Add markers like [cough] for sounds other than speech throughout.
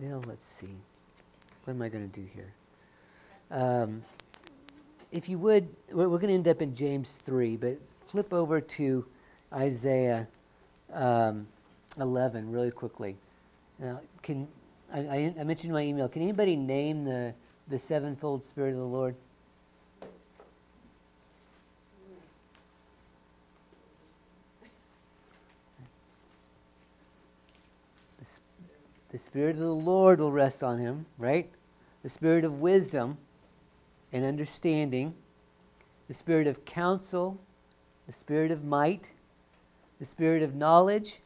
Well, let's see. What am I going to do here? Um, if you would, we're, we're going to end up in James 3, but flip over to Isaiah um, 11 really quickly. Now, can I, I, I mentioned in my email, can anybody name the, the sevenfold Spirit of the Lord? The Spirit of the Lord will rest on him, right? The Spirit of wisdom and understanding, the Spirit of counsel, the Spirit of might, the Spirit of knowledge,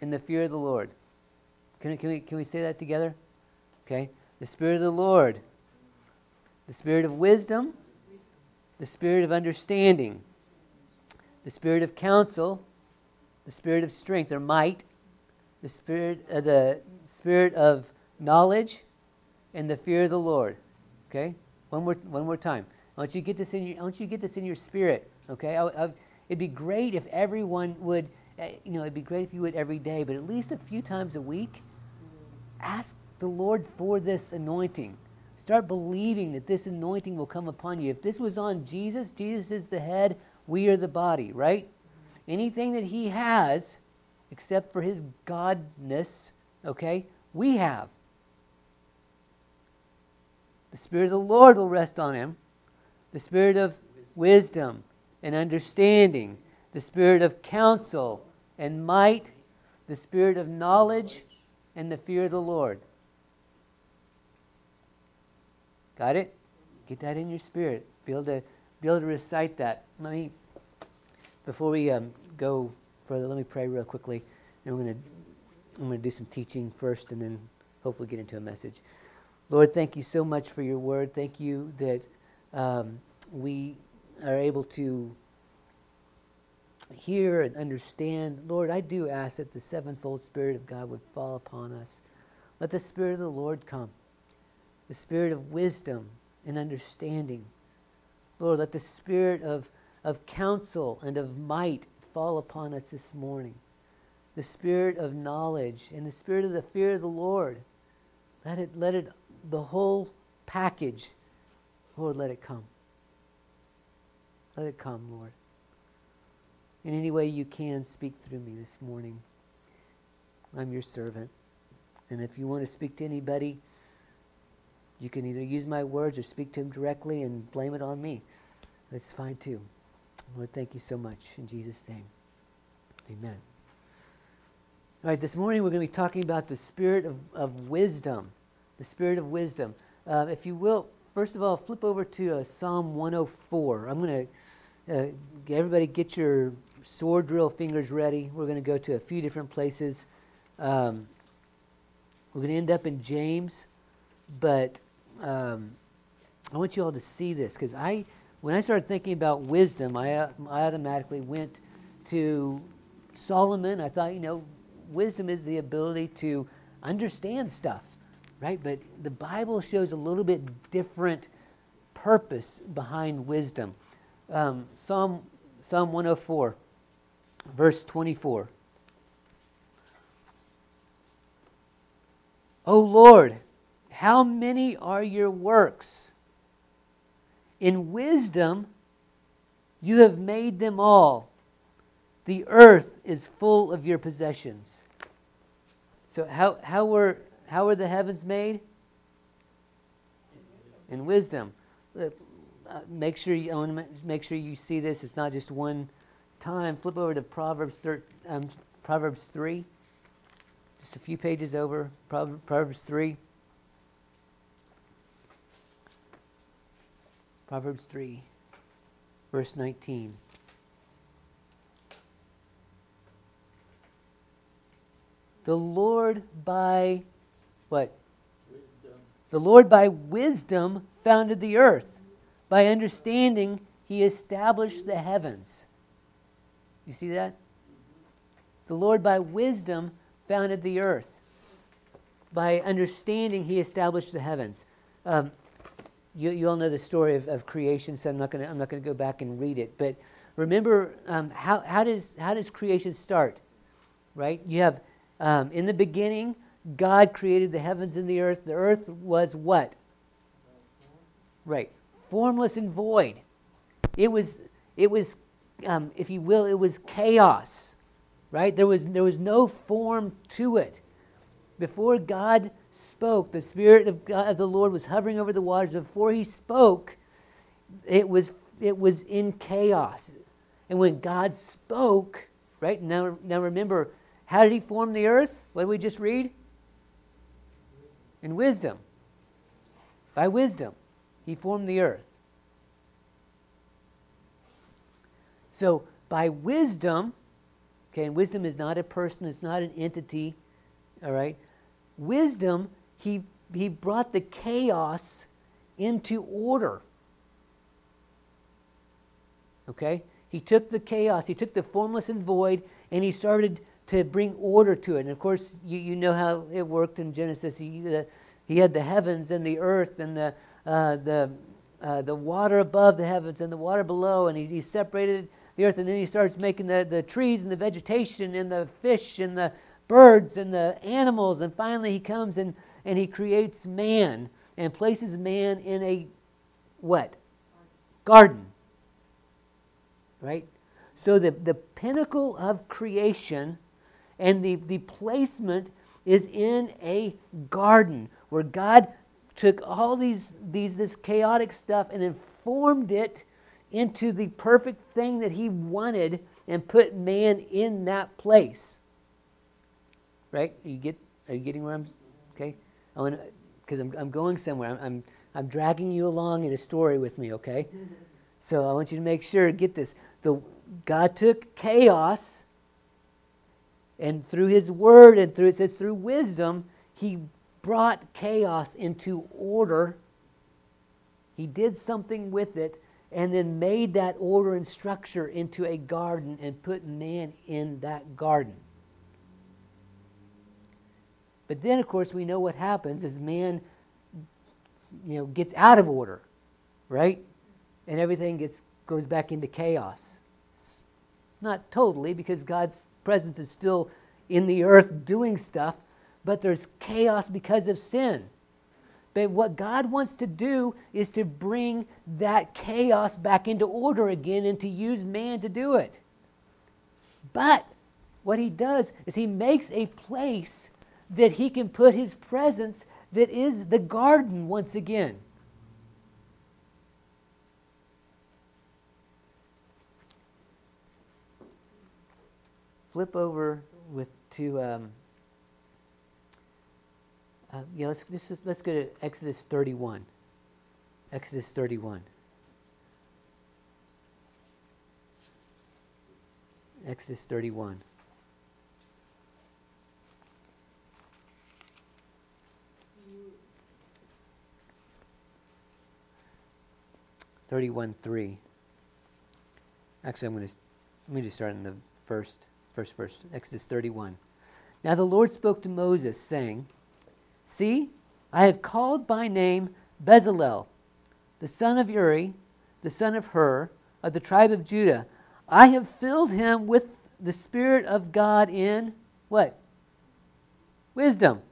and the fear of the Lord. Can, can, we, can we say that together? Okay. The Spirit of the Lord, the Spirit of wisdom, the Spirit of understanding, the Spirit of counsel, the Spirit of strength or might, the Spirit, uh, the Spirit of knowledge, and the fear of the Lord. Okay. One more, one more time. I want you to get this in your, I want you to get this in your spirit. Okay. I, I, it'd be great if everyone would, uh, you know, it'd be great if you would every day, but at least a few times a week, ask the Lord for this anointing. Start believing that this anointing will come upon you. If this was on Jesus, Jesus is the head, we are the body, right? Anything that he has, except for his godness, okay, we have. The Spirit of the Lord will rest on him. The Spirit of wisdom and understanding. The Spirit of counsel and might. The Spirit of knowledge and the fear of the Lord. Got it? Get that in your spirit. Be able to, be able to recite that. Let me, before we um, go further, let me pray real quickly. And we're going to I'm going to do some teaching first and then hopefully get into a message. Lord, thank you so much for your word. Thank you that um, we are able to hear and understand. Lord, I do ask that the sevenfold Spirit of God would fall upon us. Let the Spirit of the Lord come, the Spirit of wisdom and understanding. Lord, let the Spirit of, of counsel and of might fall upon us this morning. The Spirit of knowledge and the Spirit of the fear of the Lord. Let it, let it, the whole package, Lord, let it come. Let it come, Lord. In any way you can, speak through me this morning. I'm your servant. And if you want to speak to anybody, you can either use my words or speak to him directly and blame it on me. That's fine too. Lord, thank you so much. In Jesus' name, amen. All right, this morning we're going to be talking about the spirit of, of wisdom. The spirit of wisdom. Uh, if you will, first of all, flip over to uh, Psalm 104. I'm going to, uh, everybody get your sword drill fingers ready. We're going to go to a few different places. Um, we're going to end up in James, but um, I want you all to see this because I, when I started thinking about wisdom, I, uh, I automatically went to Solomon. I thought, you know, wisdom is the ability to understand stuff, right? But the Bible shows a little bit different purpose behind wisdom. Um, Psalm Psalm 104, verse 24. O Lord, how many are your works? In wisdom you have made them all. The earth is full of your possessions. So how, how, were, how were the heavens made? In wisdom. Uh, make sure you make sure you see this. It's not just one time. Flip over to Proverbs thir, um, Proverbs three. Just a few pages over. Proverbs three. Proverbs three, verse nineteen. The Lord by what? Wisdom. The Lord by wisdom founded the earth. By understanding, he established the heavens. You see that? The Lord by wisdom founded the earth. By understanding, he established the heavens. Um, you, you all know the story of, of creation, so I'm not going to I'm not going to go back and read it. But remember, um, how, how does how does creation start? Right? You have um, in the beginning God created the heavens and the earth, the earth was what? Right. Formless and void. It was, it was um, if you will, it was chaos. Right? There was, there was no form to it. Before God spoke, the Spirit of, God, of the Lord was hovering over the waters. Before he spoke, it was, it was in chaos. And when God spoke, right? Now, now remember, how did he form the earth? What did we just read? In wisdom. By wisdom, he formed the earth. So, by wisdom, okay, and wisdom is not a person, it's not an entity, all right? Wisdom, he, he brought the chaos into order. Okay? He took the chaos, he took the formless and void, and he started to bring order to it. And of course, you, you know how it worked in Genesis. He, the, he had the heavens and the earth and the, uh, the, uh, the water above the heavens and the water below, and he, he separated the earth. And then he starts making the, the trees and the vegetation and the fish and the birds and the animals. And finally, he comes and, and he creates man and places man in a what? Garden right? So the, the pinnacle of creation and the, the placement is in a garden where God took all these, these this chaotic stuff and then formed it into the perfect thing that he wanted and put man in that place. Right? Are you get are you getting where I'm okay? I want because I'm, I'm going somewhere. I'm, I'm I'm dragging you along in a story with me, okay? [laughs] So I want you to make sure get this the, God took chaos and through his word and through it says through wisdom, he brought chaos into order. He did something with it and then made that order and structure into a garden and put man in that garden. But then, of course, we know what happens as man, you know, gets out of order, right? And everything gets goes back into chaos. Not totally, because God's presence is still in the earth doing stuff, but there's chaos because of sin. But what God wants to do is to bring that chaos back into order again and to use man to do it. But what he does is he makes a place that he can put his presence that is the garden once again. flip over with to um, uh, yeah. Let's let's let's go to Exodus 31. Exodus 31. Exodus Thirty-one three. Actually, I'm going to let me just start in the first first verse, Exodus 31. Now the Lord spoke to Moses, saying, See, I have called by name Bezalel, the son of Uri, the son of Hur, of the tribe of Judah. I have filled him with the Spirit of God in what? Wisdom.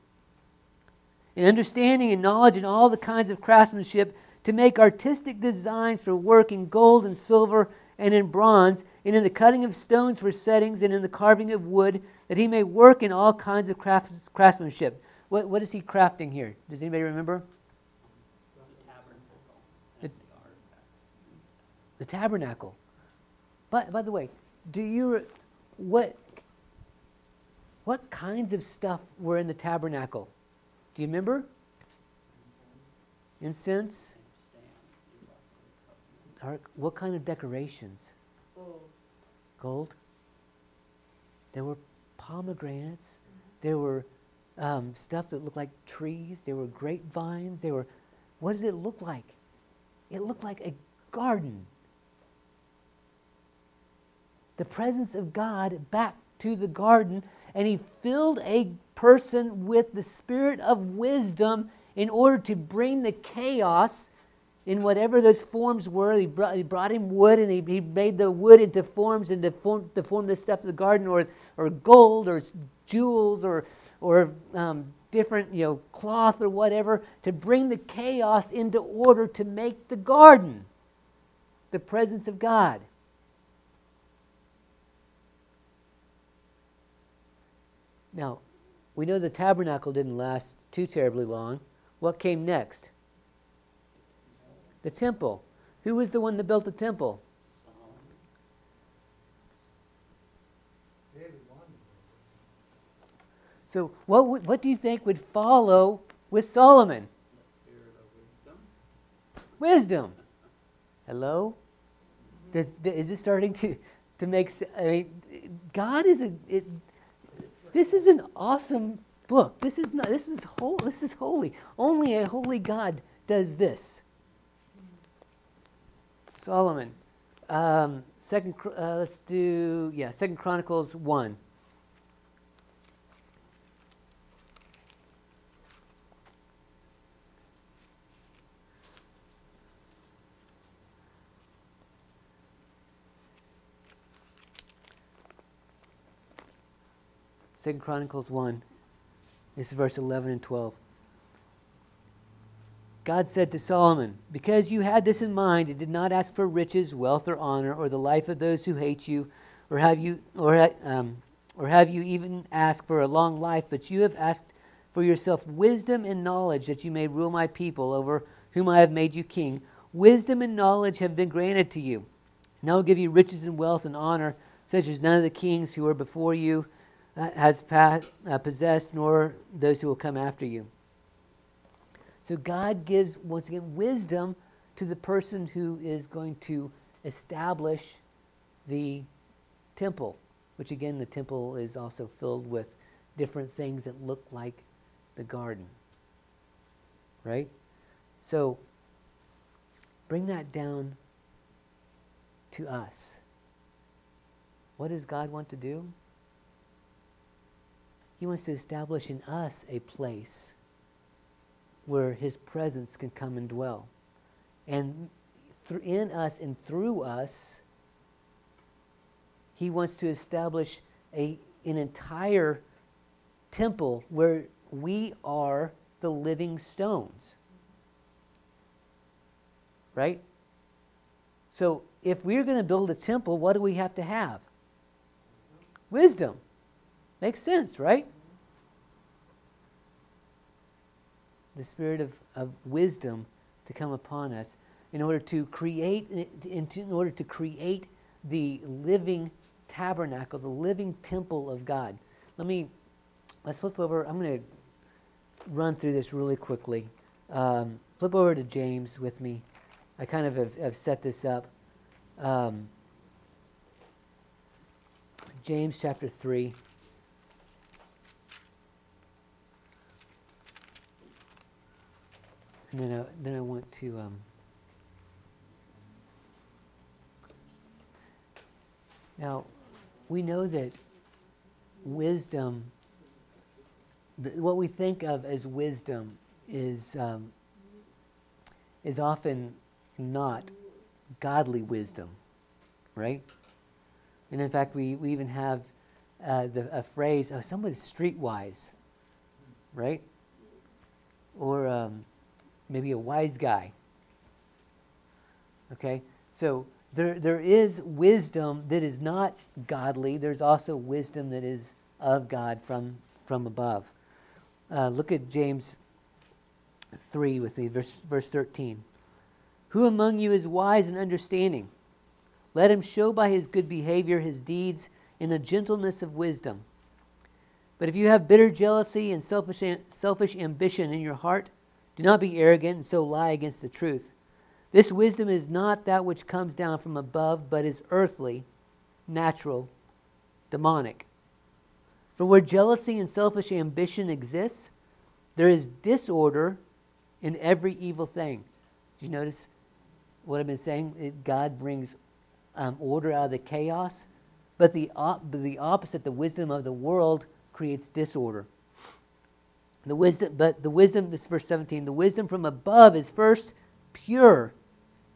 In understanding and knowledge and all the kinds of craftsmanship to make artistic designs for work in gold and silver and in bronze, and in the cutting of stones for settings, and in the carving of wood, that he may work in all kinds of craftsmanship. What, what is he crafting here? Does anybody remember? The, tabernacle. the tabernacle. But by the way, do you what what kinds of stuff were in the tabernacle? Do you remember? Incense. Incense what kind of decorations? Gold. Gold. There were pomegranates. There were um, stuff that looked like trees. There were grapevines. There were. What did it look like? It looked like a garden. The presence of God back to the garden, and He filled a person with the spirit of wisdom in order to bring the chaos in whatever those forms were. He brought, he brought him wood and he, he made the wood into forms and to form, to form the stuff of the garden or, or gold or jewels or, or um, different, you know, cloth or whatever to bring the chaos into order to make the garden the presence of God. Now, we know the tabernacle didn't last too terribly long. What came next? The temple. Who was the one that built the temple? So, what, what do you think would follow with Solomon? Wisdom. wisdom. Hello? Does, is this starting to, to make sense? I mean, God is a. It, this is an awesome book. This is not. This is whole. This is holy. Only a holy God does this. Solomon. Um, second. Uh, let's do yeah. Second Chronicles one. Second Chronicles 1. This is verse 11 and 12. God said to Solomon, Because you had this in mind and did not ask for riches, wealth, or honor, or the life of those who hate you, or have you, or, um, or have you even asked for a long life, but you have asked for yourself wisdom and knowledge that you may rule my people over whom I have made you king. Wisdom and knowledge have been granted to you. And I will give you riches and wealth and honor, such as none of the kings who are before you has uh, possessed, nor those who will come after you. So God gives, once again, wisdom to the person who is going to establish the temple, which again, the temple is also filled with different things that look like the garden. Right? So, bring that down to us. What does God want to do? He wants to establish in us a place where His presence can come and dwell. And in us and through us, He wants to establish a, an entire temple where we are the living stones. Right? So, if we're going to build a temple, what do we have to have? Wisdom. Makes sense, right? The spirit of, of wisdom to come upon us in order to create in in order to create the living tabernacle, the living temple of God. Let me let's flip over. I'm going to run through this really quickly. Um, flip over to James with me. I kind of have, have set this up. Um, James chapter 3. And then I, then I want to. Um, now, we know that wisdom, th- what we think of as wisdom, is um, is often not godly wisdom, right? And in fact, we, we even have uh, the, a phrase, oh, somebody's streetwise, right? Or um, maybe a wise guy. Okay? So there, there is wisdom that is not godly. There's also wisdom that is of God from, from above. Uh, look at James 3 with me, verse, verse 13. Who among you is wise and understanding? Let him show by his good behavior his deeds in the gentleness of wisdom. But if you have bitter jealousy and selfish, selfish ambition in your heart, do not be arrogant and so lie against the truth. This wisdom is not that which comes down from above, but is earthly, natural, demonic. For where jealousy and selfish ambition exists, there is disorder in every evil thing. Did you notice what I've been saying? It, God brings um, order out of the chaos, but the, op- the opposite, the wisdom of the world, creates disorder. The wisdom, but the wisdom, this is verse 17, the wisdom from above is first pure,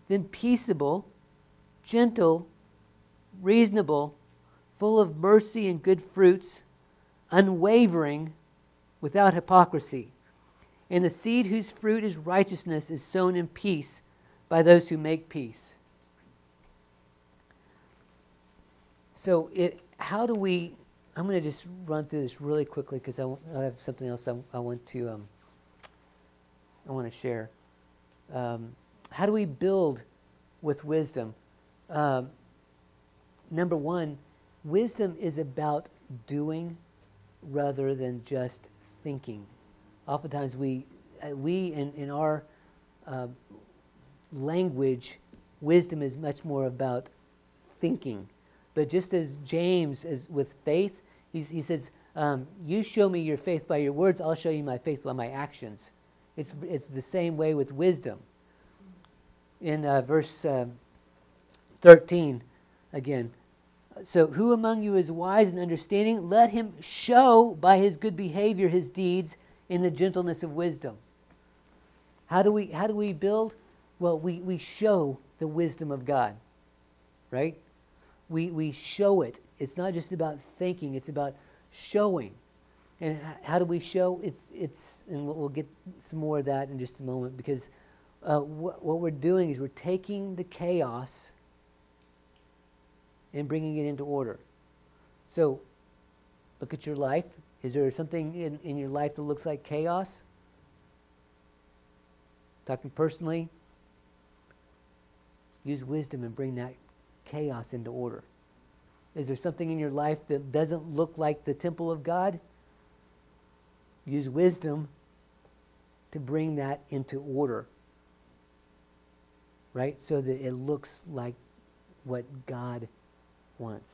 then peaceable, gentle, reasonable, full of mercy and good fruits, unwavering, without hypocrisy. And the seed whose fruit is righteousness is sown in peace by those who make peace. So, it, how do we? I'm going to just run through this really quickly because I, I, have something else I, I want to um, I want to share. Um, how do we build with wisdom? Um, number one, wisdom is about doing rather than just thinking. Oftentimes, we, uh, we in, in our uh, language, wisdom is much more about thinking. But just as James is with faith, he says, um, You show me your faith by your words, I'll show you my faith by my actions. It's, it's the same way with wisdom. In uh, verse uh, 13, again, so, who among you is wise and understanding? Let him show by his good behavior his deeds in the gentleness of wisdom. How do we, how do we build? Well, we, we show the wisdom of God, right? We, we show it. It's not just about thinking, it's about showing. And how do we show? It's, it's and we'll get some more of that in just a moment because uh, what, what we're doing is we're taking the chaos and bringing it into order. So, look at your life. Is there something in, in your life that looks like chaos? Talking personally, use wisdom and bring that chaos into order. Is there something in your life that doesn't look like the temple of God? Use wisdom to bring that into order. Right? So that it looks like what God wants.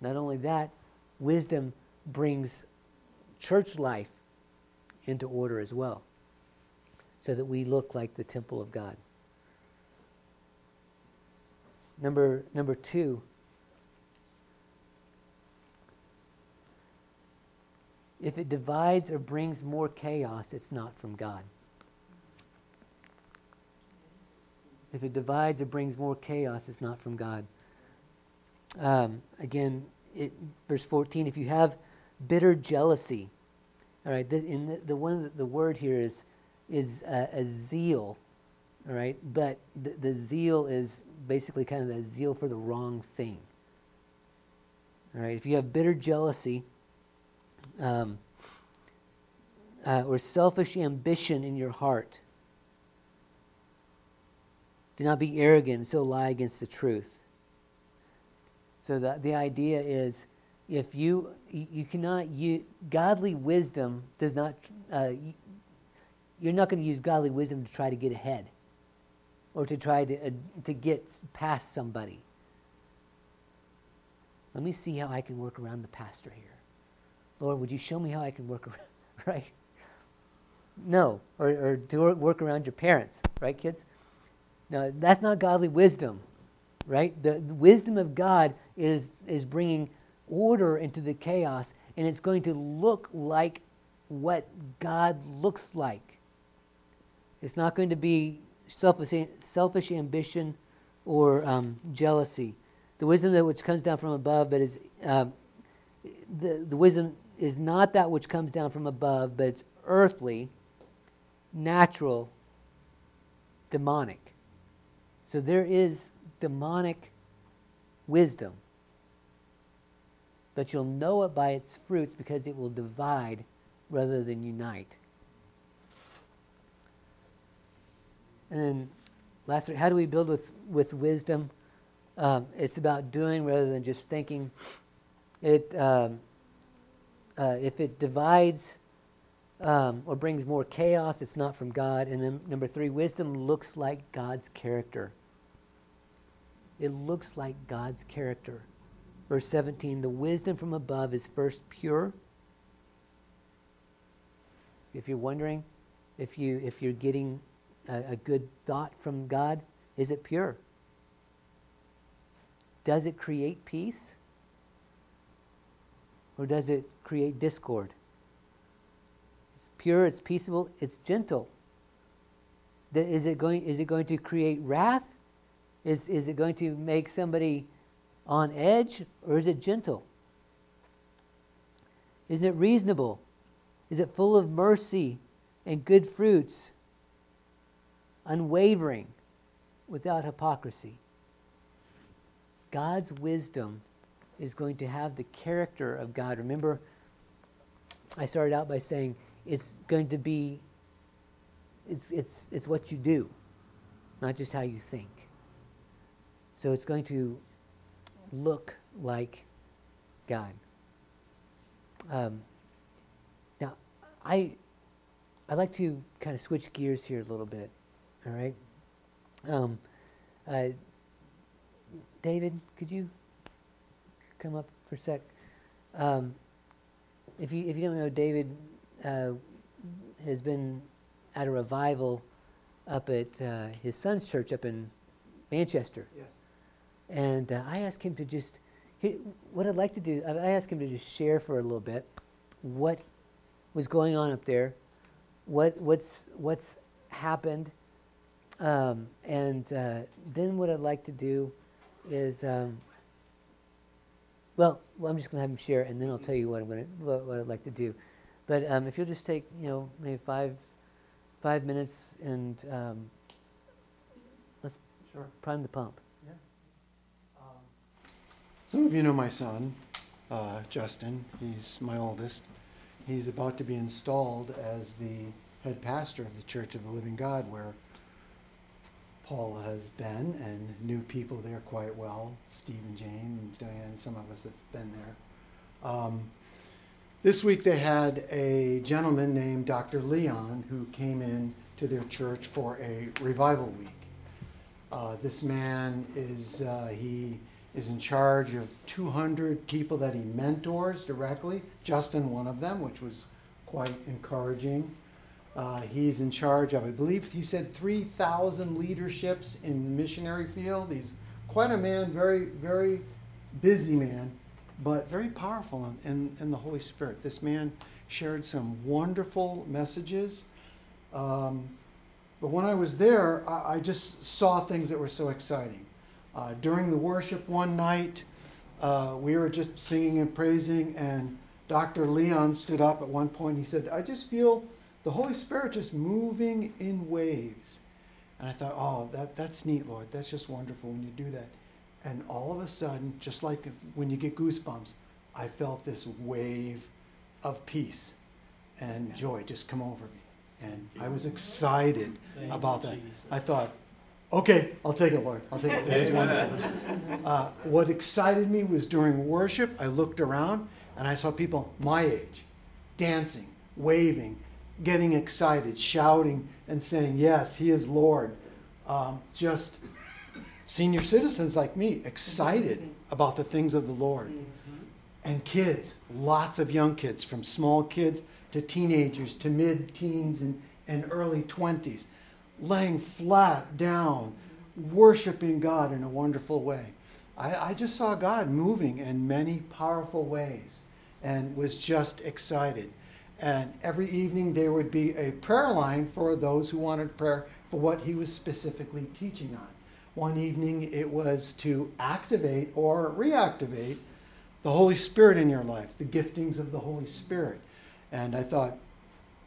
Not only that, wisdom brings church life into order as well, so that we look like the temple of God. Number, number two, if it divides or brings more chaos, it's not from God. If it divides or brings more chaos, it's not from God. Um, again, it, verse 14, if you have bitter jealousy, all right, the, in the, the one the word here is is a, a zeal, all right, but the, the zeal is basically kind of the zeal for the wrong thing. All right, if you have bitter jealousy um, uh, or selfish ambition in your heart, do not be arrogant and so lie against the truth. So the, the idea is if you, you cannot use, godly wisdom does not, uh, you're not going to use godly wisdom to try to get ahead or to try to, uh, to get past somebody. Let me see how I can work around the pastor here. Lord, would you show me how I can work [laughs] around, right? No, or, or to work around your parents, right, kids? No, that's not godly wisdom, right? The, the wisdom of God is, is bringing order into the chaos, and it's going to look like what God looks like. It's not going to be selfish, selfish ambition or um, jealousy. The wisdom that which comes down from above, but is uh, the, the wisdom is not that which comes down from above, but it's earthly, natural, demonic. So there is demonic wisdom but you'll know it by its fruits because it will divide rather than unite. And then, lastly, how do we build with, with wisdom? Um, it's about doing rather than just thinking. It, um, uh, if it divides um, or brings more chaos, it's not from God. And then, number three, wisdom looks like God's character. It looks like God's character. Verse 17 the wisdom from above is first pure. If you're wondering if, you, if you're getting a, a good thought from God, is it pure? Does it create peace? Or does it create discord? It's pure, it's peaceable, it's gentle. Is it going, is it going to create wrath? Is, is it going to make somebody on edge or is it gentle? Isn't it reasonable? Is it full of mercy and good fruits, unwavering, without hypocrisy? God's wisdom is going to have the character of God. Remember, I started out by saying it's going to be it's it's it's what you do, not just how you think. So it's going to look like God. Um, now, I I like to kind of switch gears here a little bit. All right. Um, uh, David, could you come up for a sec? Um, if you if you don't know, David uh, has been at a revival up at uh, his son's church up in Manchester. Yes. And uh, I asked him to just, he, what I'd like to do, I asked him to just share for a little bit what was going on up there, what what's what's happened, um, and uh, then what I'd like to do is, um, well, well, I'm just going to have him share, and then I'll tell you what I'm going to what, what I'd like to do. But um, if you'll just take, you know, maybe five five minutes and um, let's Sure. prime the pump. Some of you know my son, uh, Justin. He's my oldest. He's about to be installed as the head pastor of the Church of the Living God, where Paul has been and knew people there quite well. Steve and Jane and Diane, some of us have been there. Um, this week they had a gentleman named Dr. Leon who came in to their church for a revival week. Uh, this man is, uh, he is in charge of 200 people that he mentors directly, Justin, one of them, which was quite encouraging. Uh, he's in charge of, I believe he said 3,000 leaderships in the missionary field. He's quite a man, very, very busy man, but very powerful in, in, in the Holy Spirit. This man shared some wonderful messages. Um, but when I was there, I, I just saw things that were so exciting. Uh, during the worship one night, uh, we were just singing and praising, and Dr. Leon stood up at one point. He said, I just feel the Holy Spirit just moving in waves. And I thought, oh, that, that's neat, Lord. That's just wonderful when you do that. And all of a sudden, just like when you get goosebumps, I felt this wave of peace and joy just come over me. And I was excited Thank about that. Jesus. I thought, okay, I'll take it, Lord. I'll take it. This is wonderful. [laughs] Uh, what excited me was during worship, I looked around and I saw people my age dancing, waving, getting excited, shouting, and saying, Yes, He is Lord. Um, just senior citizens like me, excited about the things of the Lord. And kids, lots of young kids, from small kids to teenagers to mid teens and, and early 20s, laying flat down, worshiping God in a wonderful way. I, I just saw God moving in many powerful ways and was just excited. And every evening there would be a prayer line for those who wanted prayer for what he was specifically teaching on. One evening it was to activate or reactivate the Holy Spirit in your life, the giftings of the Holy Spirit. And I thought,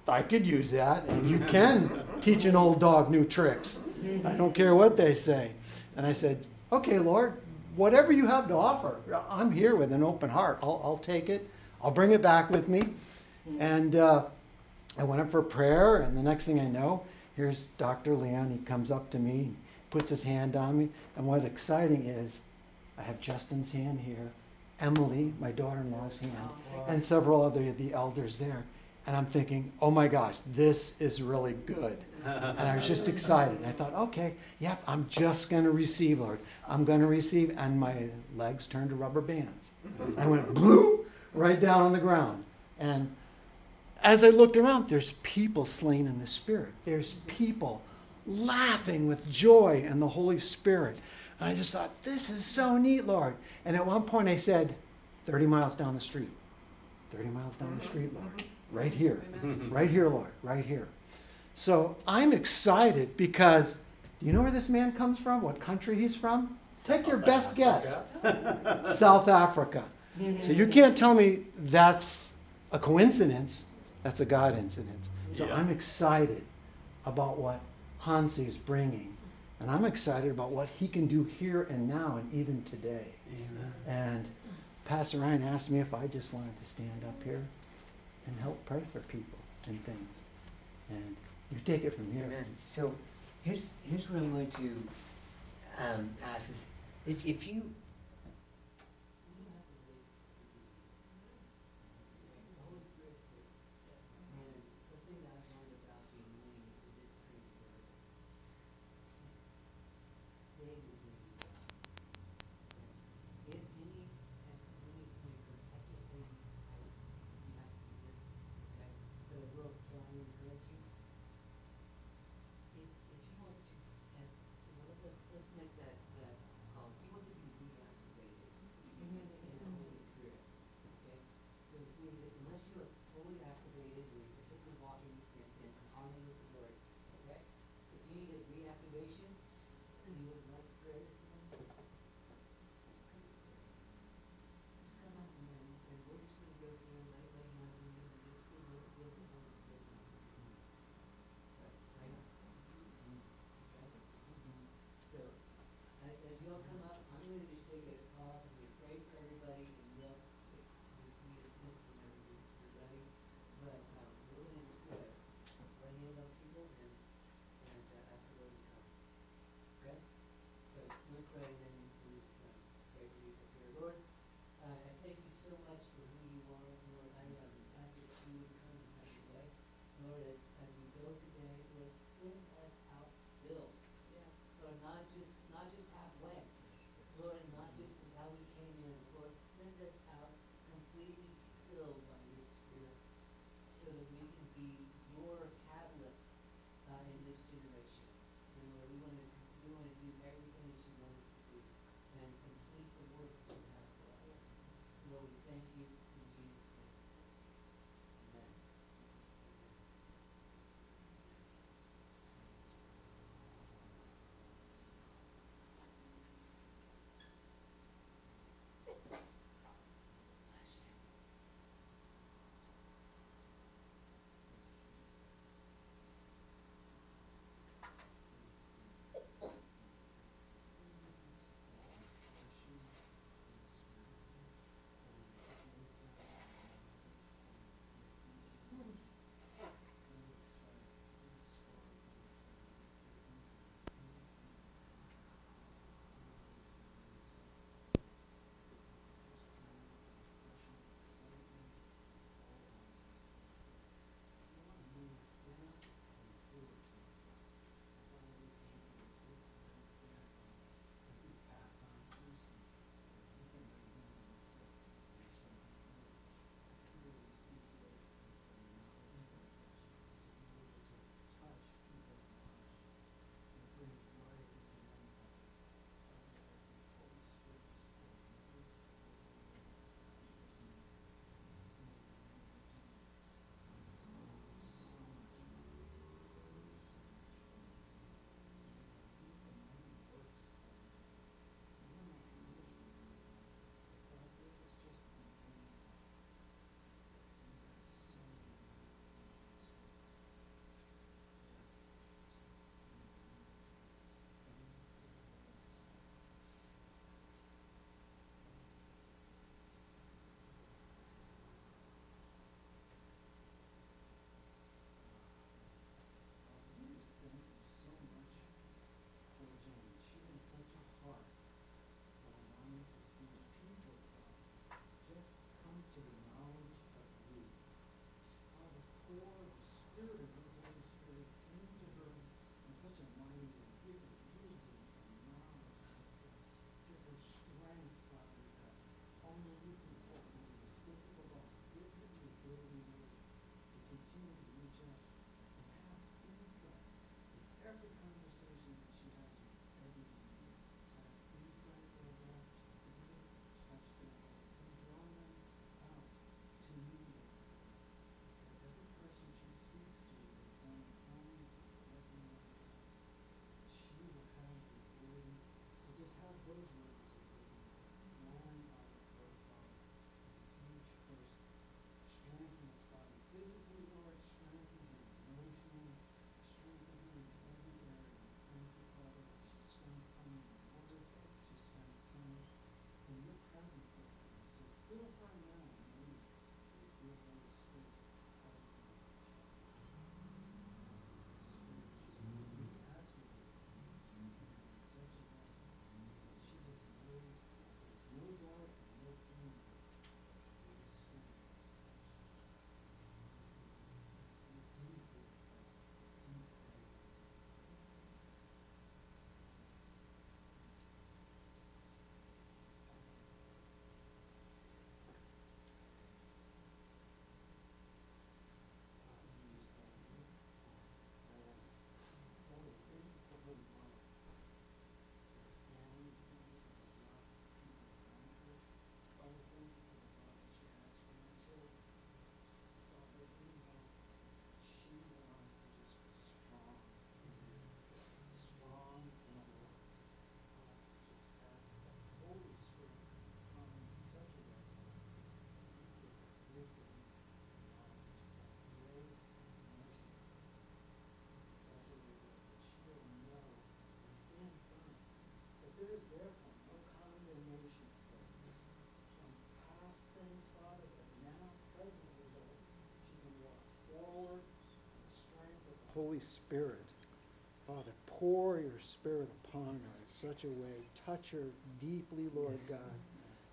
I could use that, and you [laughs] can teach an old dog new tricks. I don't care what they say. And I said, Okay, Lord, whatever you have to offer, I'm here with an open heart. I'll, I'll take it, I'll bring it back with me. And uh, I went up for prayer, and the next thing I know, here's Dr. Leon. He comes up to me, puts his hand on me, and what exciting is, I have Justin's hand here, Emily, my daughter-in-law's hand, and several other of the elders there. And I'm thinking, oh my gosh, this is really good. [laughs] And I was just excited. And I thought, okay, yep, I'm just going to receive, Lord. I'm going to receive. And my legs turned to rubber bands. I went blue right down on the ground. And as I looked around, there's people slain in the Spirit. There's people laughing with joy in the Holy Spirit. And I just thought, this is so neat, Lord. And at one point I said, 30 miles down the street. 30 miles down the street, Lord. Right here. Right here, Lord. Right here. So I'm excited because do you know where this man comes from? What country he's from? Take your best guess. South Africa. So you can't tell me that's a coincidence. That's a God incident. So yeah. I'm excited about what Hansi is bringing. And I'm excited about what he can do here and now and even today. Amen. And Pastor Ryan asked me if I just wanted to stand up here and help pray for people and things. And you take it from here. Amen. So here's, here's what I'm going to um, ask is if, if you Holy Spirit. Father, pour your Spirit upon her in such a way. Touch her deeply, Lord God.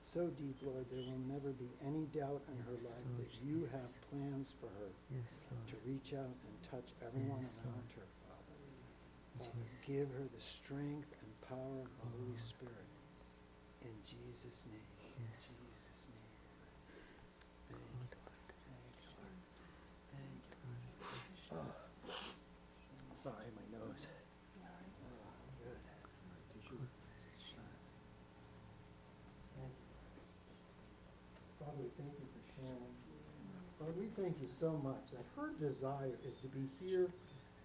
So deep, Lord, there will never be any doubt in her life that you have plans for her Yes, to reach out and touch everyone around her, Father. Father, give her the strength and power of the Holy Spirit. In Jesus' name. Yes. Jesus' name. Thank you. Lord. Thank you, Lord. Thank you. Sorry, my nose. Oh, good. Tissue. Thank you. Father, we thank you for Shannon. Father, we thank you so much that her desire is to be here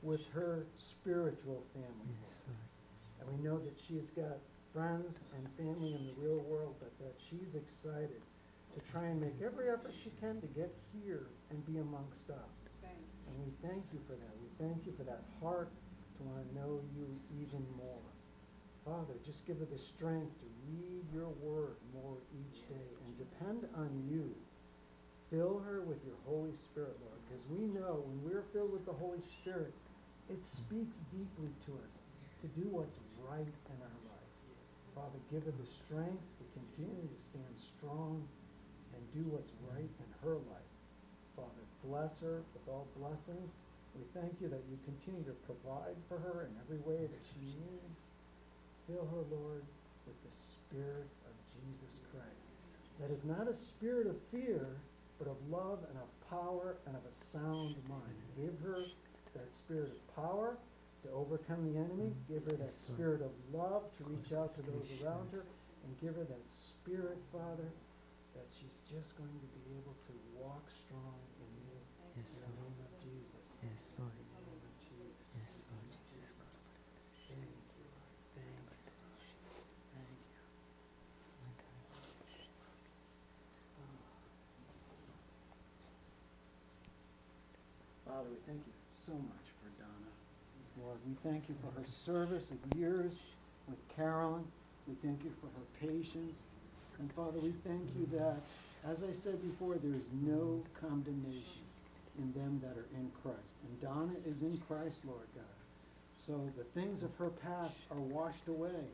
with her spiritual family. Yes, And we know that she's got friends and family in the real world, but that she's excited to try and make every effort she can to get here and be amongst us. And we thank you for that. We thank you for that heart to want to know you even more. Father, just give her the strength to read your word more each day and depend on you. Fill her with your Holy Spirit, Lord, because we know when we're filled with the Holy Spirit, it speaks deeply to us to do what's right in our life. Father, give her the strength to continue to stand strong and do what's right in her life. Father, bless her with all blessings. We thank you that you continue to provide for her in every way that she needs. Fill her, Lord, with the Spirit of Jesus Christ. That is not a spirit of fear, but of love and of power and of a sound mind. Give her that spirit of power to overcome the enemy. Mm. Give her that spirit of love to reach out to those around her. And give her that spirit, Father, that she's just going to be able to walk strong in you. Yes, In the Lord. name of Jesus. Yes, Lord. In the name of Jesus. Yes, Lord Jesus. Thank you, Lord. Thank you. Thank you. Father, we thank you so much for Donna. Lord, we thank you for her service of years with Carolyn. We thank you for her patience. And Father, we thank you that, as I said before, there is no condemnation in them that are in Christ. And Donna is in Christ, Lord God. So the things of her past are washed away.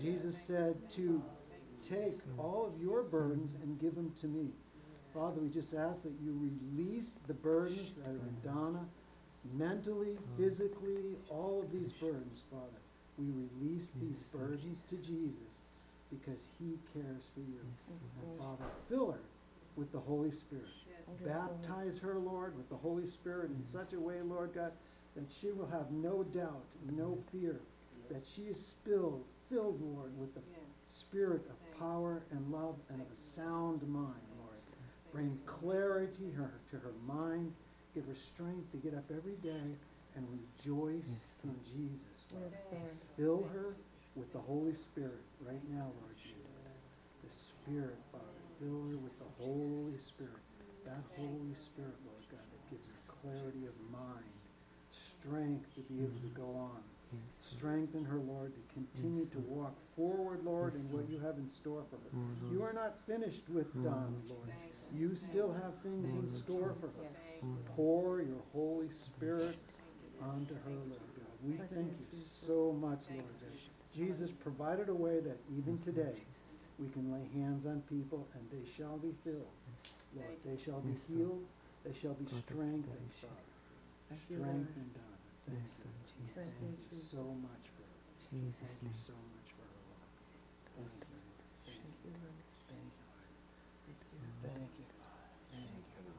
Jesus said to take all of your burdens and give them to me. Father, we just ask that you release the burdens that are in Donna, mentally, physically, all of these burdens, Father. We release these burdens to Jesus because he cares for you. And Father, fill her with the Holy Spirit. Baptize her, Lord, with the Holy Spirit in such a way, Lord God, that she will have no doubt, no fear, that she is spilled, filled, Lord, with the spirit of power and love and of a sound mind, Lord. Bring clarity her, to her mind. Give her strength to get up every day and rejoice Yes, in Jesus. Father. Fill her with the Holy Spirit right now, Lord Jesus. The Spirit, Father. Fill her with the Holy Spirit. That Holy Spirit, Lord God, that gives her clarity of mind, strength to be able to go on. Yes, Lord. Strengthen her, Lord, to continue Yes, to walk forward, Lord, Yes, in what you have in store for her. You are not finished with Don, Donna, Lord Lord. You still have things in store for her. Pour your Holy Spirit onto her, Lord God. We thank you so much, Lord, that Jesus provided a way that even today we can lay hands on people and they shall be filled. Lord, they shall be healed, they shall be strengthened, Father. Strengthened, Donna. Thank you. Jesus. Thank you so much for. Jesus' Thank you so much for her, Lord. Thank you. Thank you. Thank you, Lord. Thank you, Father. Thank you.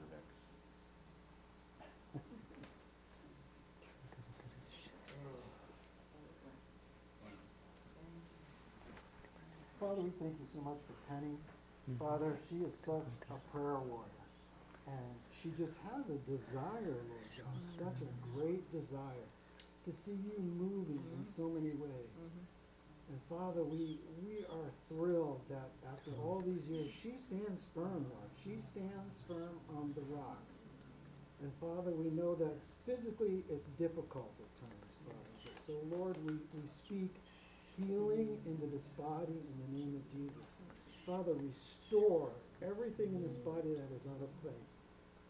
Father, we thank you so much for Penny. Mhm. Father, she is such a prayer warrior. And she just has a desire, Lord God, such a great desire to see you moving in so many ways. And Father, we, we are thrilled that after all these years, she stands firm, Lord. She stands firm on the rocks. And Father, we know that physically it's difficult at times, Father. So Lord, we, we speak healing into this body in the name of Jesus. Father, restore everything in this body that is out of place.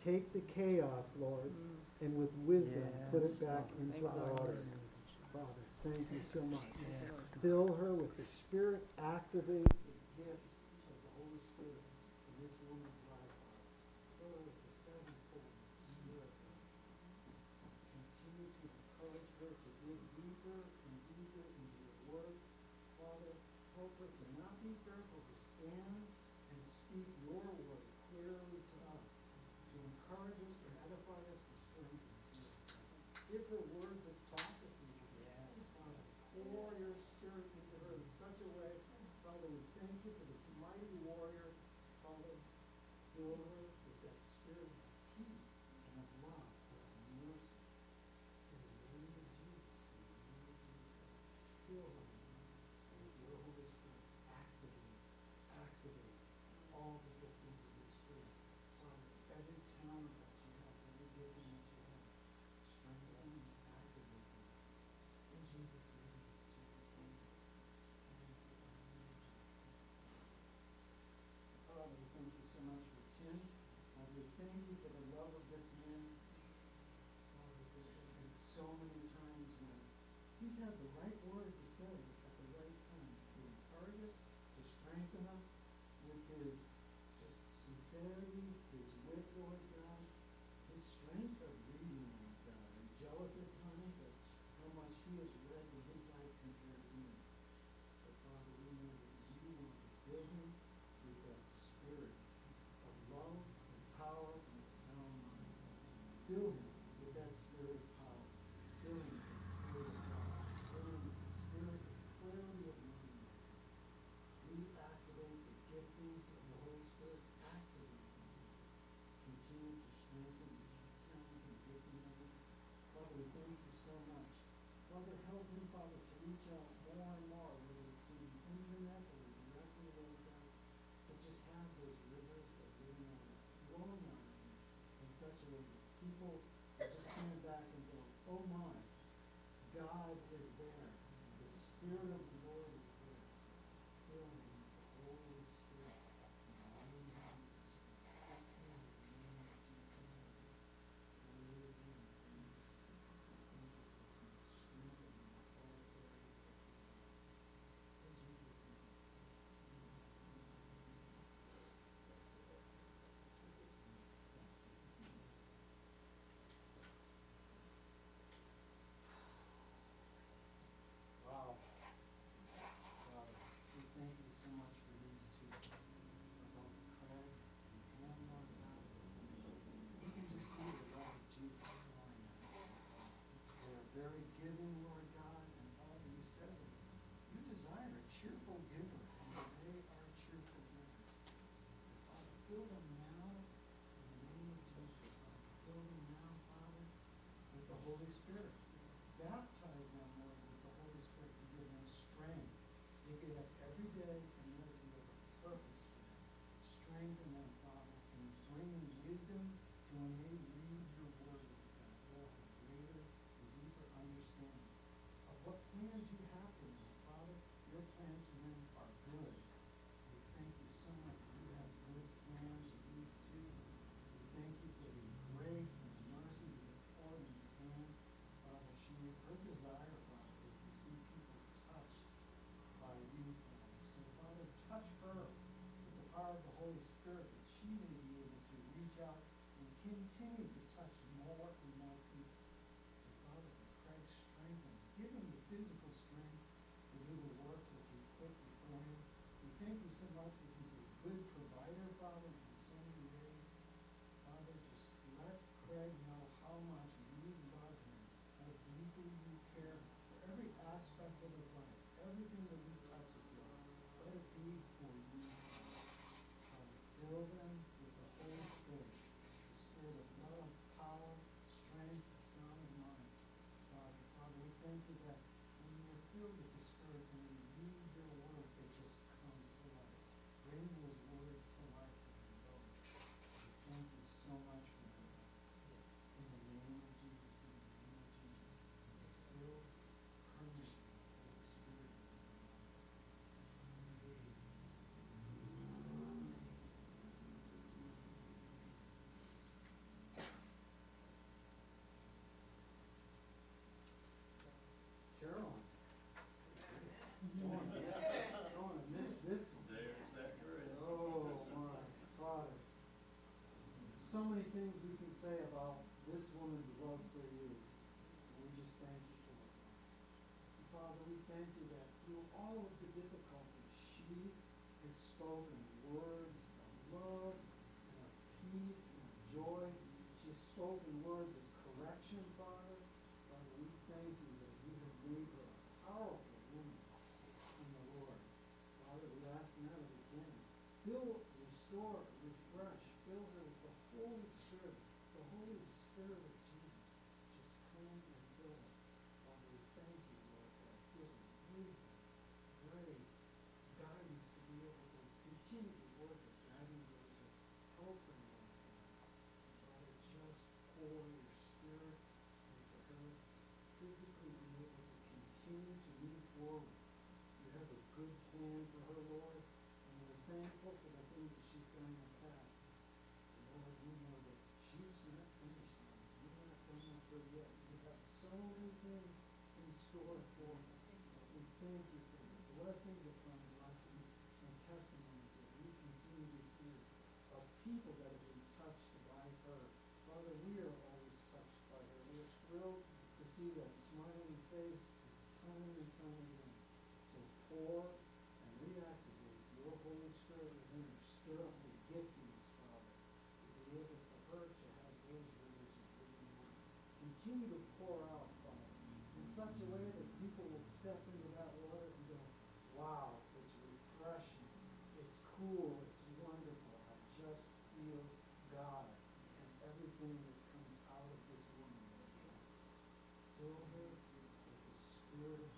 Take the chaos, Lord, mm. and with wisdom yes. put it back Lord, into order. Father, thank you so much. Yes. Fill her with the Spirit, activate the gifts. God is there. The Spirit of out and continue to touch more and more people. And Father, we pray strengthen, give him the physical strength to do the work that you put before him. We thank you so much that he's a good provider, Father, in so many ways. Father, just let Craig difficulties, has spoken words of love and of peace and of joy. She has spoken words of correction, Father. Father, we thank you that you have made her a powerful woman in the Lord. Father, we ask now that again, fill, restore, refresh, fill her with the Holy Spirit, the Holy Spirit of Jesus. Just come and fill her. Father, we thank you, Lord, for giving wisdom, grace, guidance to be able to continue to work at guiding those that help her, Lord God. And Father, just pour your Spirit into her, physically be able to continue to move forward. You have a good plan for her, Lord, and we're thankful for the things that she's done in the past. And Lord, we know that she's not finished. You're not done with her yet. You have so many things in store for us. We thank you for the blessings upon blessings and testimonies that we continue to hear of people that have been touched by her. Father, we are always touched by her. We are thrilled to see that smiling face time and time again. So pour and reactivate your Holy Spirit within her. Stir up the giftings, Father, to be able for her to have those of living water. Continue to pour out, Father, in such a way that people will step into silver, with the spirit